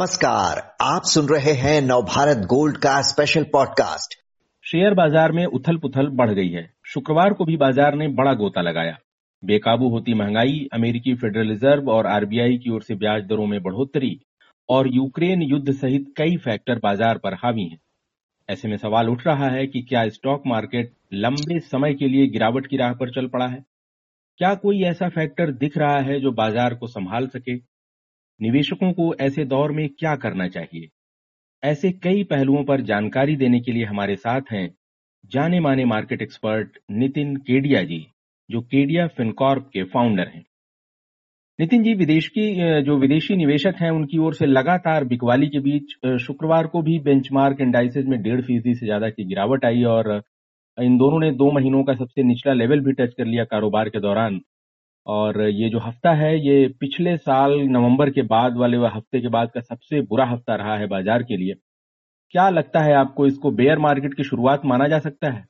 नमस्कार, आप सुन रहे हैं नवभारत गोल्ड का स्पेशल पॉडकास्ट शेयर बाज़ार में उथल पुथल बढ़ गई है। शुक्रवार को भी बाज़ार ने बड़ा गोता लगाया। बेकाबू होती महँगाई, अमेरिकी फेडरल रिज़र्व और आरबीआई की ओर से ब्याज दरों में बढ़ोतरी और यूक्रेन युद्ध सहित कई फैक्टर बाज़ार पर हावी हैं। ऐसे में सवाल उठ रहा है कि क्या स्टॉक मार्केट लंबे समय के लिए गिरावट की राह पर चल पड़ा है? क्या कोई ऐसा फैक्टर दिख रहा है जो बाज़ार को संभाल सके? निवेशकों को ऐसे दौर में क्या करना चाहिए? ऐसे कई पहलुओं पर जानकारी देने के लिए हमारे साथ हैं जाने माने मार्केट एक्सपर्ट नितिन केडिया जी, जो केडिया फिनकॉर्प के फाउंडर हैं। नितिन जी, विदेश की जो विदेशी निवेशक हैं, उनकी ओर से लगातार बिकवाली के बीच शुक्रवार को भी बेंचमार्क इंडाइसेज में डेढ़ फ़ीसदी से ज़्यादा की गिरावट आई और इन दोनों ने दो महीनों का सबसे निचला लेवल भी टच कर लिया कारोबार के दौरान। और ये जो हफ़्ता है, ये पिछले साल नवंबर के बाद वाले वा हफ़्ते के बाद का सबसे बुरा हफ़्ता रहा है बाज़ार के लिए। क्या लगता है आपको इसको बेयर मार्केट की शुरुआत माना जा सकता है?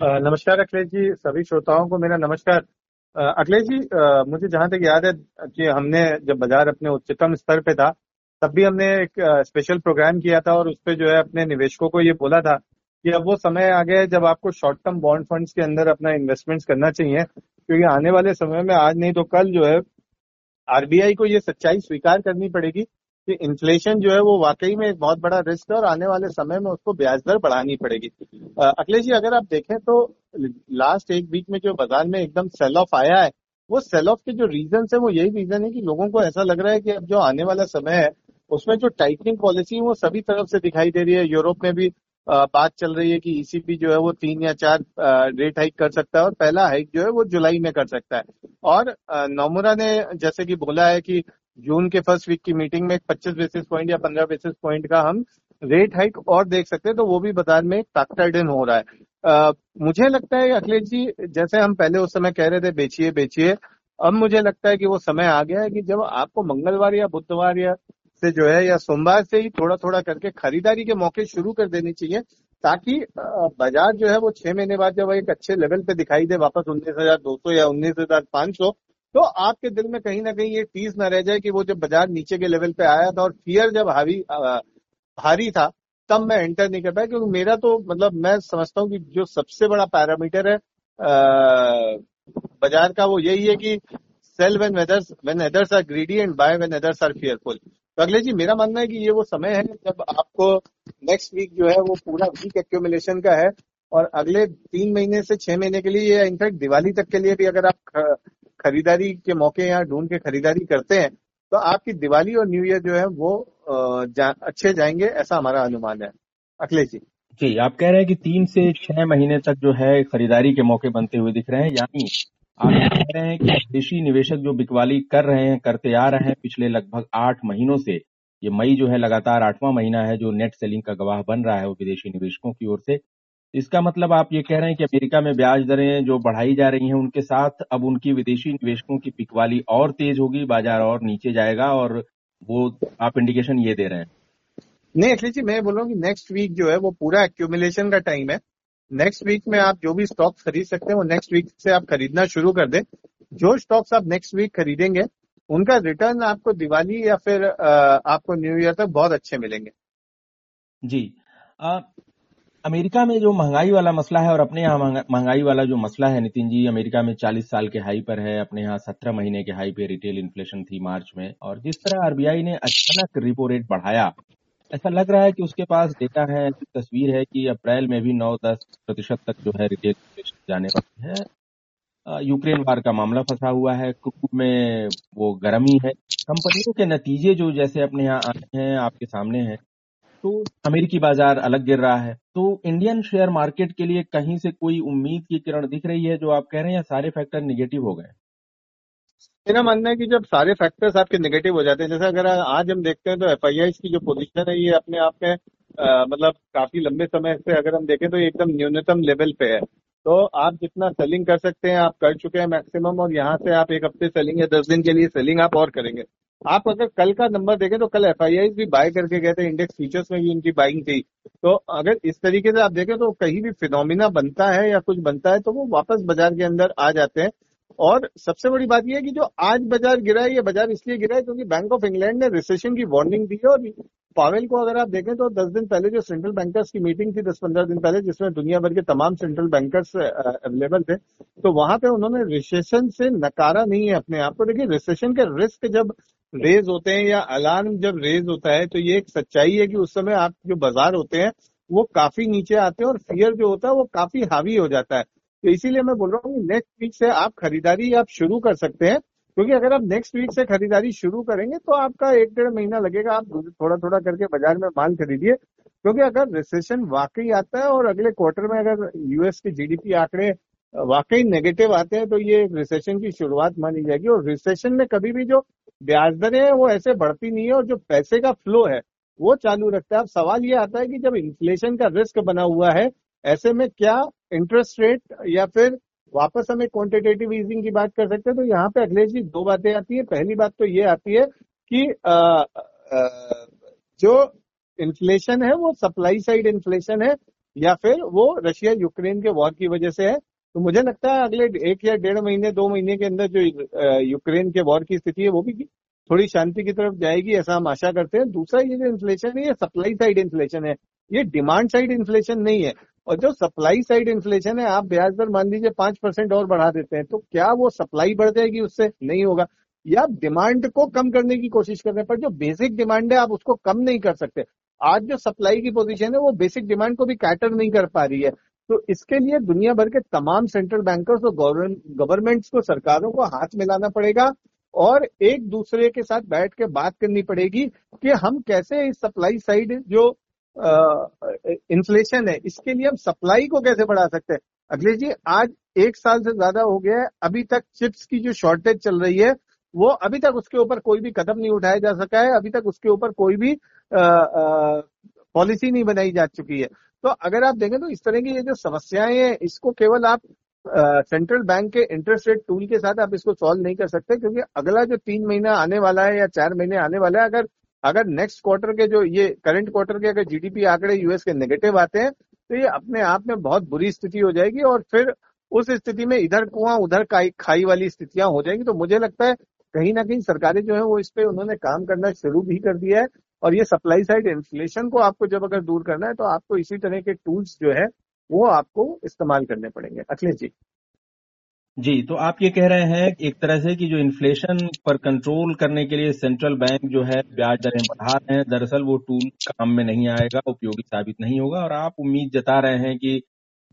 नमस्कार अखिलेश जी, सभी श्रोताओं को मेरा नमस्कार। अखिलेश जी मुझे जहाँ तक याद है कि हमने जब बाज़ार अपने उच्चतम स्तर पे था, तब भी हमने एक स्पेशल प्रोग्राम किया था और उस पर जो है अपने निवेशकों को ये बोला था कि अब वो समय आ गया है जब आपको शॉर्ट टर्म बॉन्ड फंड्स के अंदर अपना इन्वेस्टमेंट्स करना चाहिए। क्योंकि आने वाले समय में आज नहीं तो कल जो है, आरबीआई को ये सच्चाई स्वीकार करनी पड़ेगी कि इन्फ्लेशन जो है वो वाकई में एक बहुत बड़ा रिस्क है और आने वाले समय में उसको ब्याज दर बढ़ानी पड़ेगी। अखिलेश जी, अगर आप देखें तो लास्ट एक वीक में जो बाज़ार में एकदम सेल ऑफ़ आया है, वो सेल ऑफ़ के जो रीजन है, वो यही रीजन है कि लोगों को ऐसा लग रहा है कि अब जो आने वाला समय है, उसमें जो टाइटनिंग पॉलिसी है, वो सभी तरफ़ से दिखाई दे रही है। यूरोप में भी बात चल रही है कि ईसीबी जो है वो तीन या चार रेट हाइक कर सकता है और पहला हाइक जो है वो जुलाई में कर सकता है। और नोमुरा ने जैसे कि बोला है कि जून के फ़र्स्ट वीक की मीटिंग में 25 बेसिस पॉइंट या 15 बेसिस पॉइंट का हम रेट हाइक और देख सकते हैं तो वो भी बाज़ार में फैक्टर्ड इन हो रहा है। आ, मुझे लगता है अखिलेश जी जैसे हम पहले उस समय कह रहे थे बेचिए बेचिए अब मुझे लगता है कि वो समय आ गया है कि जब आपको मंगलवार या बुधवार या से जो है या सोमवार से ही थोड़ा थोड़ा करके खरीदारी के मौके शुरू कर देनी चाहिए, ताकि बाज़ार जो है वो छह महीने बाद जब एक अच्छे लेवल पे दिखाई दे, वापस उन्नीस हज़ार दो सौ या उन्नीस हज़ार पाँच सौ तो आपके दिल में कहीं ना कहीं ये टीज न रह जाए कि वो जब बाज़ार नीचे के लेवल पे आया था और फियर जब हावी भारी था, तब मैं एंटर नहीं कर पाया, क्योंकि मेरा तो मतलब मैं समझता हूँ कि जो सबसे बड़ा पैरामीटर है बाज़ार का वो यही है कि sell when others when others are greedy and buy when others are fearful तो अगले जी मेरा मानना है कि ये वो समय है जब आपको नेक्स्ट वीक जो है वो पूरा वीक एक्यूमुलेशन का है और अगले तीन महीने से छह महीने के लिए या इनफैक्ट दिवाली तक के लिए भी अगर आप खरीदारी के मौके यहाँ ढूंढ के खरीदारी करते हैं तो आपकी दिवाली और न्यू ईयर जो है वो जा, अच्छे जाएँगे ऐसा हमारा अनुमान है। अखिलेश जी। जी आप कह रहे हैं कि तीन से छह महीने तक जो है खरीदारी के मौके बनते हुए दिख रहे हैं यानी आप कह रहे हैं कि विदेशी निवेशक जो बिकवाली कर रहे हैं, करते आ रहे हैं पिछले लगभग आठ महीनों से, ये मई जो है लगातार आठवां महीना है जो नेट सेलिंग का गवाह बन रहा है वो विदेशी निवेशकों की ओर से। इसका मतलब आप ये कह रहे हैं कि अमेरिका में ब्याज दरें जो बढ़ाई जा रही हैं उनके साथ, अब उनकी विदेशी निवेशकों की बिकवाली और तेज होगी, बाज़ार और नीचे जाएगा और वो आप इंडिकेशन ये दे रहे हैं। नहीं अखिलेश जी, मैं बोल रहा हूँ कि नेक्स्ट वीक जो है वो पूरा एक्यूमुलेशन का टाइम है। नेक्स्ट वीक में आप जो भी स्टॉक खरीद सकते हैं वो नेक्स्ट वीक से आप खरीदना शुरू कर दें। जो स्टॉक्स आप नेक्स्ट वीक खरीदेंगे उनका रिटर्न आपको दिवाली या फिर आपको न्यू ईयर तक बहुत अच्छे मिलेंगे। जी। आ, अमेरिका में जो महँगाई वाला मसला है और अपने यहाँ महँगाई वाला जो मसला है नितिन जी अमेरिका में 40 साल के हाई पर है अपने यहाँ 17 महीने के हाई पे रिटेल इन्फ्लेशन थी मार्च में। और जिस तरह आरबीआई ने अचानक रिपो रेट बढ़ाया ऐसा लग रहा है कि उसके पास डेटा है तस्वीर है कि अप्रैल में भी 9-10 प्रतिशत तक जो है रिटेल जाने वाली है। यूक्रेन वार का मामला फंसा हुआ है क्रूड में वो गर्मी है। कंपनियों के नतीजे जो जैसे अपने यहाँ आए हैं, आपके सामने हैं तो अमेरिकी बाज़ार अलग गिर रहा है। तो इंडियन शेयर मार्केट के लिए कहीं से कोई उम्मीद की किरण दिख रही है जो आप कह रहे हैं या सारे फैक्टर निगेटिव हो गए? मेरा मानना है कि जब सारे फैक्टर्स आपके नेगेटिव हो जाते हैं, जैसे अगर आज हम देखते हैं तो एफ़ की जो पोजीशन है, ये अपने आप में मतलब काफ़ी लंबे समय से अगर हम देखें तो एकदम न्यूनतम लेवल पे है। तो आप जितना सेलिंग कर सकते हैं, आप कर चुके हैं मैक्सिमम और यहाँ से आप एक हफ़्ते सेलिंग या दस दिन के लिए सेलिंग आप और करेंगे। आप अगर कल का नंबर देखें तो कल एफ़ भी बाय करके गए थे इंडेक्स फीचर्स में भी उनकी बाइंग थी। तो अगर इस तरीके से आप देखें तो कहीं भी फिनोमिना बनता है या कुछ बनता है तो वो वापस बाज़ार के अंदर आ जाते हैं। और सबसे बड़ी बात यह है कि जो आज बाज़ार गिरा है, ये बाज़ार इसलिए गिरा है क्योंकि बैंक ऑफ़ इंग्लैंड ने रिसेशन की वार्निंग दी है और पावेल को अगर आप देखें तो दस दिन पहले जो सेंट्रल बैंकर्स की मीटिंग थी, दस पंद्रह दिन पहले, जिसमें दुनिया भर के तमाम सेंट्रल बैंकर्स अवेलेबल थे तो वहाँ पे उन्होंने रिसेशन से नकारा नहीं है अपने आप को। देखिए रिसेशन के रिस्क जब रेज होते हैं या अलार्म जब रेज होता है तो ये एक सच्चाई है कि उस समय आप जो बाज़ार होते हैं, वो काफ़ी नीचे आते हैं और फियर जो होता है वो काफ़ी हावी हो जाता है। तो इसीलिए मैं बोल रहा हूँ नेक्स्ट वीक से आप खरीदारी आप शुरू कर सकते हैं। क्योंकि अगर आप नेक्स्ट वीक से खरीदारी शुरू करेंगे तो आपका एक डेढ़ महीना लगेगा। आप थोड़ा थोड़ा करके बाज़ार में माल खरीदिए। क्योंकि अगर रिसेशन वाकई आता है और अगले क्वार्टर में अगर यूएस के जीडीपी आंकड़े वाकई नेगेटिव आते हैं तो ये रिसेशन की शुरुआत मानी जाएगी। और रिसेशन में कभी भी जो ब्याज दरें हैं, वो ऐसे बढ़ती नहीं है और जो पैसे का फ्लो है, वो चालू रखता है। अब सवाल ये आता है कि जब इन्फ्लेशन का रिस्क बना हुआ है ऐसे में क्या इंटरेस्ट रेट या फिर वापस हम क्वांटिटेटिव ईजिंग की बात कर सकते हैं? तो यहाँ पे अखिलेश जी दो बातें आती है। पहली बात तो ये आती है कि आ, आ, जो इन्फ्लेशन है वो सप्लाई साइड इन्फ्लेशन है या फिर वो रशिया यूक्रेन के वॉर की वजह से है। तो मुझे लगता है अगले एक या डेढ़ महीने दो महीने के अंदर जो यूक्रेन के वॉर की स्थिति है वो भी थोड़ी शांति की तरफ़ जाएगी ऐसा हम आशा करते हैं। दूसरा ये जो इन्फ्लेशन है ये सप्लाई साइड इन्फ्लेशन है। ये डिमांड साइड इन्फ्लेशन नहीं है। और जो सप्लाई साइड इन्फ्लेशन है, आप ब्याज दर मान लीजिए पाँच परसेंट और बढ़ा देते हैं तो क्या वो सप्लाई बढ़ जाएगी उससे? नहीं होगा। या डिमांड को कम करने की कोशिश कर रहे हैं, पर जो बेसिक डिमांड है, आप उसको कम नहीं कर सकते। आज जो सप्लाई की पोजीशन है, वो बेसिक डिमांड को भी कैटर नहीं कर पा रही है। तो इसके लिए दुनिया भर के तमाम सेंट्रल बैंकर्स और गवर्नमेंट्स को, सरकारों को हाथ मिलाना पड़ेगा और एक दूसरे के साथ बैठ के बात करनी पड़ेगी कि हम कैसे इस सप्लाई साइड जो इन्फ्लेशन है, इसके लिए हम सप्लाई को कैसे बढ़ा सकते हैं? अखिलेश जी, आज एक साल से ज़्यादा हो गया है, अभी तक चिप्स की जो शॉर्टेज चल रही है, वो अभी तक उसके ऊपर कोई भी कदम नहीं उठाया जा सका है, अभी तक उसके ऊपर कोई भी पॉलिसी नहीं बनाई जा चुकी है। तो अगर आप देखें तो इस तरह की ये जो समस्याएँ हैं, इसको केवल आप सेंट्रल बैंक के इंटरेस्ट रेट टूल के साथ आप इसको सॉल्व नहीं कर सकते, क्योंकि अगला जो तीन महीना आने वाला है या चार महीने आने वाला है, अगर अगर नेक्स्ट क्वार्टर के जो ये करंट क्वार्टर के अगर जीडीपी आंकड़े यूएस के नेगेटिव आते हैं तो ये अपने आप में बहुत बुरी स्थिति हो जाएगी और फिर उस स्थिति में इधर कुआँ, उधर खाई वाली स्थितियाँ हो जाएँगी। तो मुझे लगता है कहीं ना कहीं सरकारें जो है वो इस पे उन्होंने काम करना शुरू भी कर दिया है और ये सप्लाई साइड इन्फ्लेशन को आपको जब अगर दूर करना है तो आपको इसी तरह के टूल्स जो है वो आपको इस्तेमाल करने पड़ेंगे। अखिलेश जी। जी तो आप ये कह रहे हैं एक तरह से कि जो इन्फ्लेशन पर कंट्रोल करने के लिए सेंट्रल बैंक जो है, ब्याज दरें बढ़ा रहे हैं, दरअसल वो टूल काम में नहीं आएगा, उपयोगी साबित नहीं होगा। और आप उम्मीद जता रहे हैं कि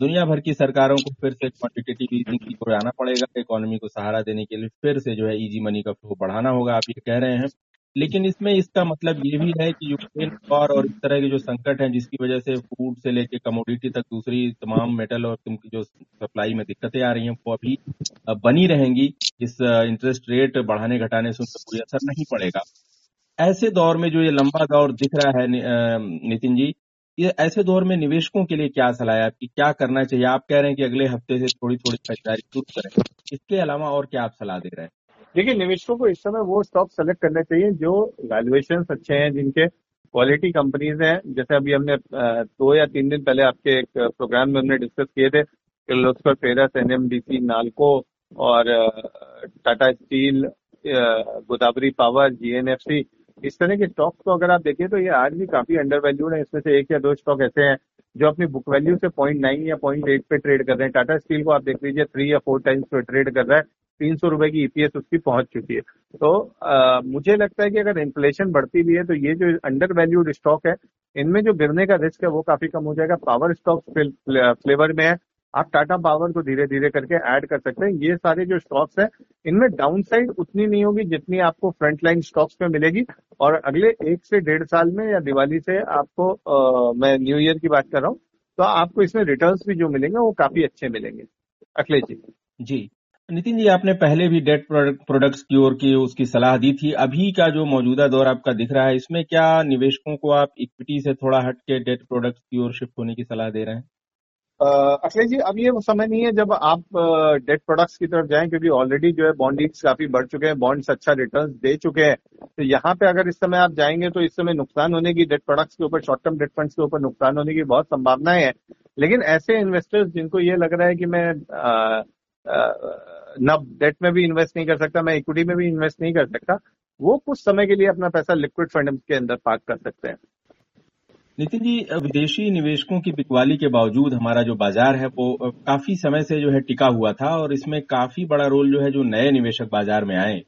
दुनिया भर की सरकारों को फिर से क्वांटिटेटिव ईजिंग की ओर आना पड़ेगा इकोनॉमी को सहारा देने के लिए फिर से जो है इजी मनी का फ्लो बढ़ाना होगा, आप ये कह रहे हैं। लेकिन इसमें इसका मतलब ये भी है कि यूक्रेन वॉर और इस तरह के जो संकट हैं जिसकी वजह से फ़ूड से लेके कमोडिटी तक दूसरी तमाम मेटल और जो सप्लाई में दिक्कतें आ रही हैं वो अभी बनी रहेंगी। इस इंटरेस्ट रेट बढ़ाने घटाने से उनका कोई असर नहीं पड़ेगा। ऐसे दौर में जो ये लंबा दौर दिख रहा है नितिन जी ये ऐसे दौर में निवेशकों के लिए क्या सलाह है? आपकी क्या करना चाहिए? आप कह रहे हैं कि अगले हफ़्ते से थोड़ी थोड़ी खरीदारी शुरू करें। इसके अलावा और क्या आप सलाह दे रहे हैं? देखिए, निवेशकों को इस समय वो स्टॉक सेलेक्ट करने चाहिए जो वैल्यूएशन अच्छे हैं, जिनके क्वालिटी कंपनीज़ हैं। जैसे अभी हमने दो या तीन दिन पहले आपके एक प्रोग्राम में हमने डिस्कस किए थे किर्लोस्कर फेरस एनएमडीसी नालको और Tata Steel Godavari Power GNFC इस तरह के स्टॉक्स को अगर आप देखें तो ये आज भी काफ़ी अंडर वैल्यूड है। इसमें से एक या दो स्टॉक ऐसे हैं जो अपनी बुक वैल्यू से पॉइंट नाइन या पॉइंट एट पे ट्रेड कर रहे हैं। टाटा स्टील को आप देख लीजिए थ्री या फोर टाइम्स पे ट्रेड कर रहा है। तीन सौ रुपए की ईपीएस e उसकी पहुँच चुकी है। तो आ, मुझे लगता है कि अगर इन्फ्लेशन बढ़ती भी है तो ये जो अंडर वैल्यूड स्टॉक है इनमें जो गिरने का रिस्क है वो काफ़ी कम हो जाएगा। पावर स्टॉक फ्लेवर में है। आप टाटा पावर को धीरे धीरे करके ऐड कर सकते हैं। ये सारे जो स्टॉक्स हैं इनमें डाउन साइड उतनी नहीं होगी जितनी आपको फ्रंट लाइन स्टॉक्स में मिलेगी। और अगले एक से डेढ़ साल में या दिवाली से आपको आ, मैं न्यू ईयर की बात कर रहा हूँ तो आपको इसमें रिटर्न्स भी जो मिलेंगे वो काफ़ी अच्छे मिलेंगे। अखिलेश जी। जी। नितिन जी, आपने पहले भी डेट प्रोडक्ट्स की ओर की उसकी सलाह दी थी। अभी का जो मौजूदा दौर आपका दिख रहा है, इसमें क्या निवेशकों को आप इक्विटी से थोड़ा हट के डेट प्रोडक्ट्स की ओर शिफ्ट होने की सलाह दे रहे हैं? अखिलेश जी, अब ये समय नहीं है जब आप डेट प्रोडक्ट्स की तरफ़ जाएँ, क्योंकि ऑलरेडी जो है बॉन्ड काफ़ी बढ़ चुके हैं बॉन्ड्स अच्छा रिटर्न दे चुके हैं। तो यहाँ पे अगर इस समय आप जाएँगे तो इस समय नुकसान होने की डेट प्रोडक्ट्स के ऊपर शॉर्ट टर्म डेट फंड्स के ऊपर नुकसान होने की बहुत संभावनाएँ हैं। लेकिन ऐसे इन्वेस्टर्स जिनको ये लग रहा है कि मैं न डेट में भी इन्वेस्ट नहीं कर सकता मैं इक्विटी में भी इन्वेस्ट नहीं कर सकता, वो कुछ समय के लिए अपना पैसा लिक्विड फंड के अंदर पार्क कर सकते हैं। नितिन जी विदेशी निवेशकों की बिकवाली के बावजूद हमारा जो बाज़ार है, वो काफ़ी समय से जो है टिका हुआ था और इसमें काफ़ी बड़ा रोल जो है जो नए निवेशक बाज़ार में आए,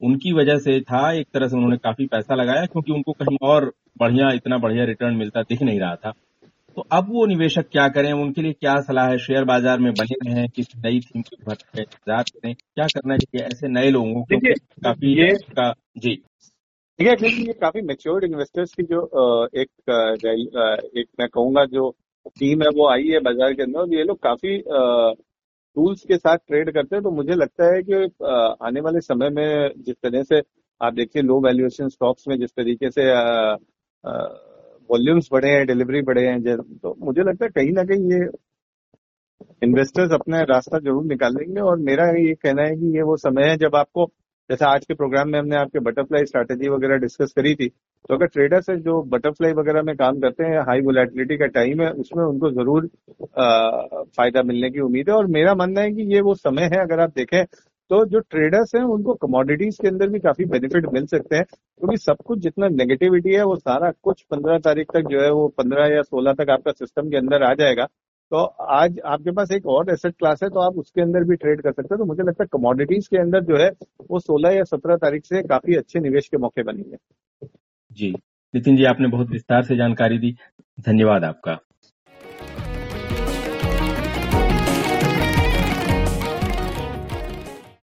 उनकी वजह से था, एक तरह से उन्होंने काफ़ी पैसा लगाया क्योंकि उनको कहीं और बढ़िया, इतना बढ़िया रिटर्न मिलता दिख नहीं रहा था। तो अब वो निवेशक क्या करें? उनके लिए क्या सलाह है? शेयर बाज़ार में बने रहें किसी नई थीम के इंतज़ार करें? क्या करना चाहिए ऐसे नए लोगों को? काफ़ी ये का जी। ठीक है ये काफ़ी मेच्योर्ड इन्वेस्टर्स की जो एक एक मैं कहूँगा जो टीम है वो आई है बाज़ार के अंदर ये लोग काफ़ी टूल्स के साथ ट्रेड करते हैं। तो मुझे लगता है कि आने वाले समय में जिस तरह से आप देखिए लो वैल्यूएशन स्टॉक्स में जिस तरीके से वॉल्यूम्स बढ़े हैं डिलीवरी बढ़े हैं तो मुझे लगता है कहीं ना कहीं ये इन्वेस्टर्स अपना रास्ता ज़रूर निकालेंगे और मेरा ये कहना है कि ये वो समय है जब आपको जैसे आज के प्रोग्राम में हमने आपके बटरफ्लाई स्ट्रैटेजी वगैरह डिस्कस करी थी तो अगर ट्रेडर्स है जो बटरफ्लाई वगैरह में काम करते हैं हाई वोलेटिलिटी का टाइम है उसमें उनको ज़रूर आ, फ़ायदा मिलने की उम्मीद है और मेरा मानना है कि ये वो समय है अगर आप देखें तो जो ट्रेडर्स हैं, उनको कमोडिटीज के अंदर भी काफ़ी बेनिफिट मिल सकते हैं, क्योंकि तो सब कुछ जितना नेगेटिविटी है, वो सारा कुछ पंद्रह तारीख तक जो है, वो पंद्रह या सोलह तक आपका सिस्टम के अंदर आ जाएगा। तो आज आपके पास एक और एसेट क्लास है तो आप उसके अंदर भी ट्रेड कर सकते हैं। तो मुझे लगता है कमोडिटीज के अंदर जो है, वो सोलह या सत्रह तारीख से काफ़ी अच्छे निवेश के मौके बनेंगे। जी। नितिन जी, आपने बहुत विस्तार से जानकारी दी। धन्यवाद आपका।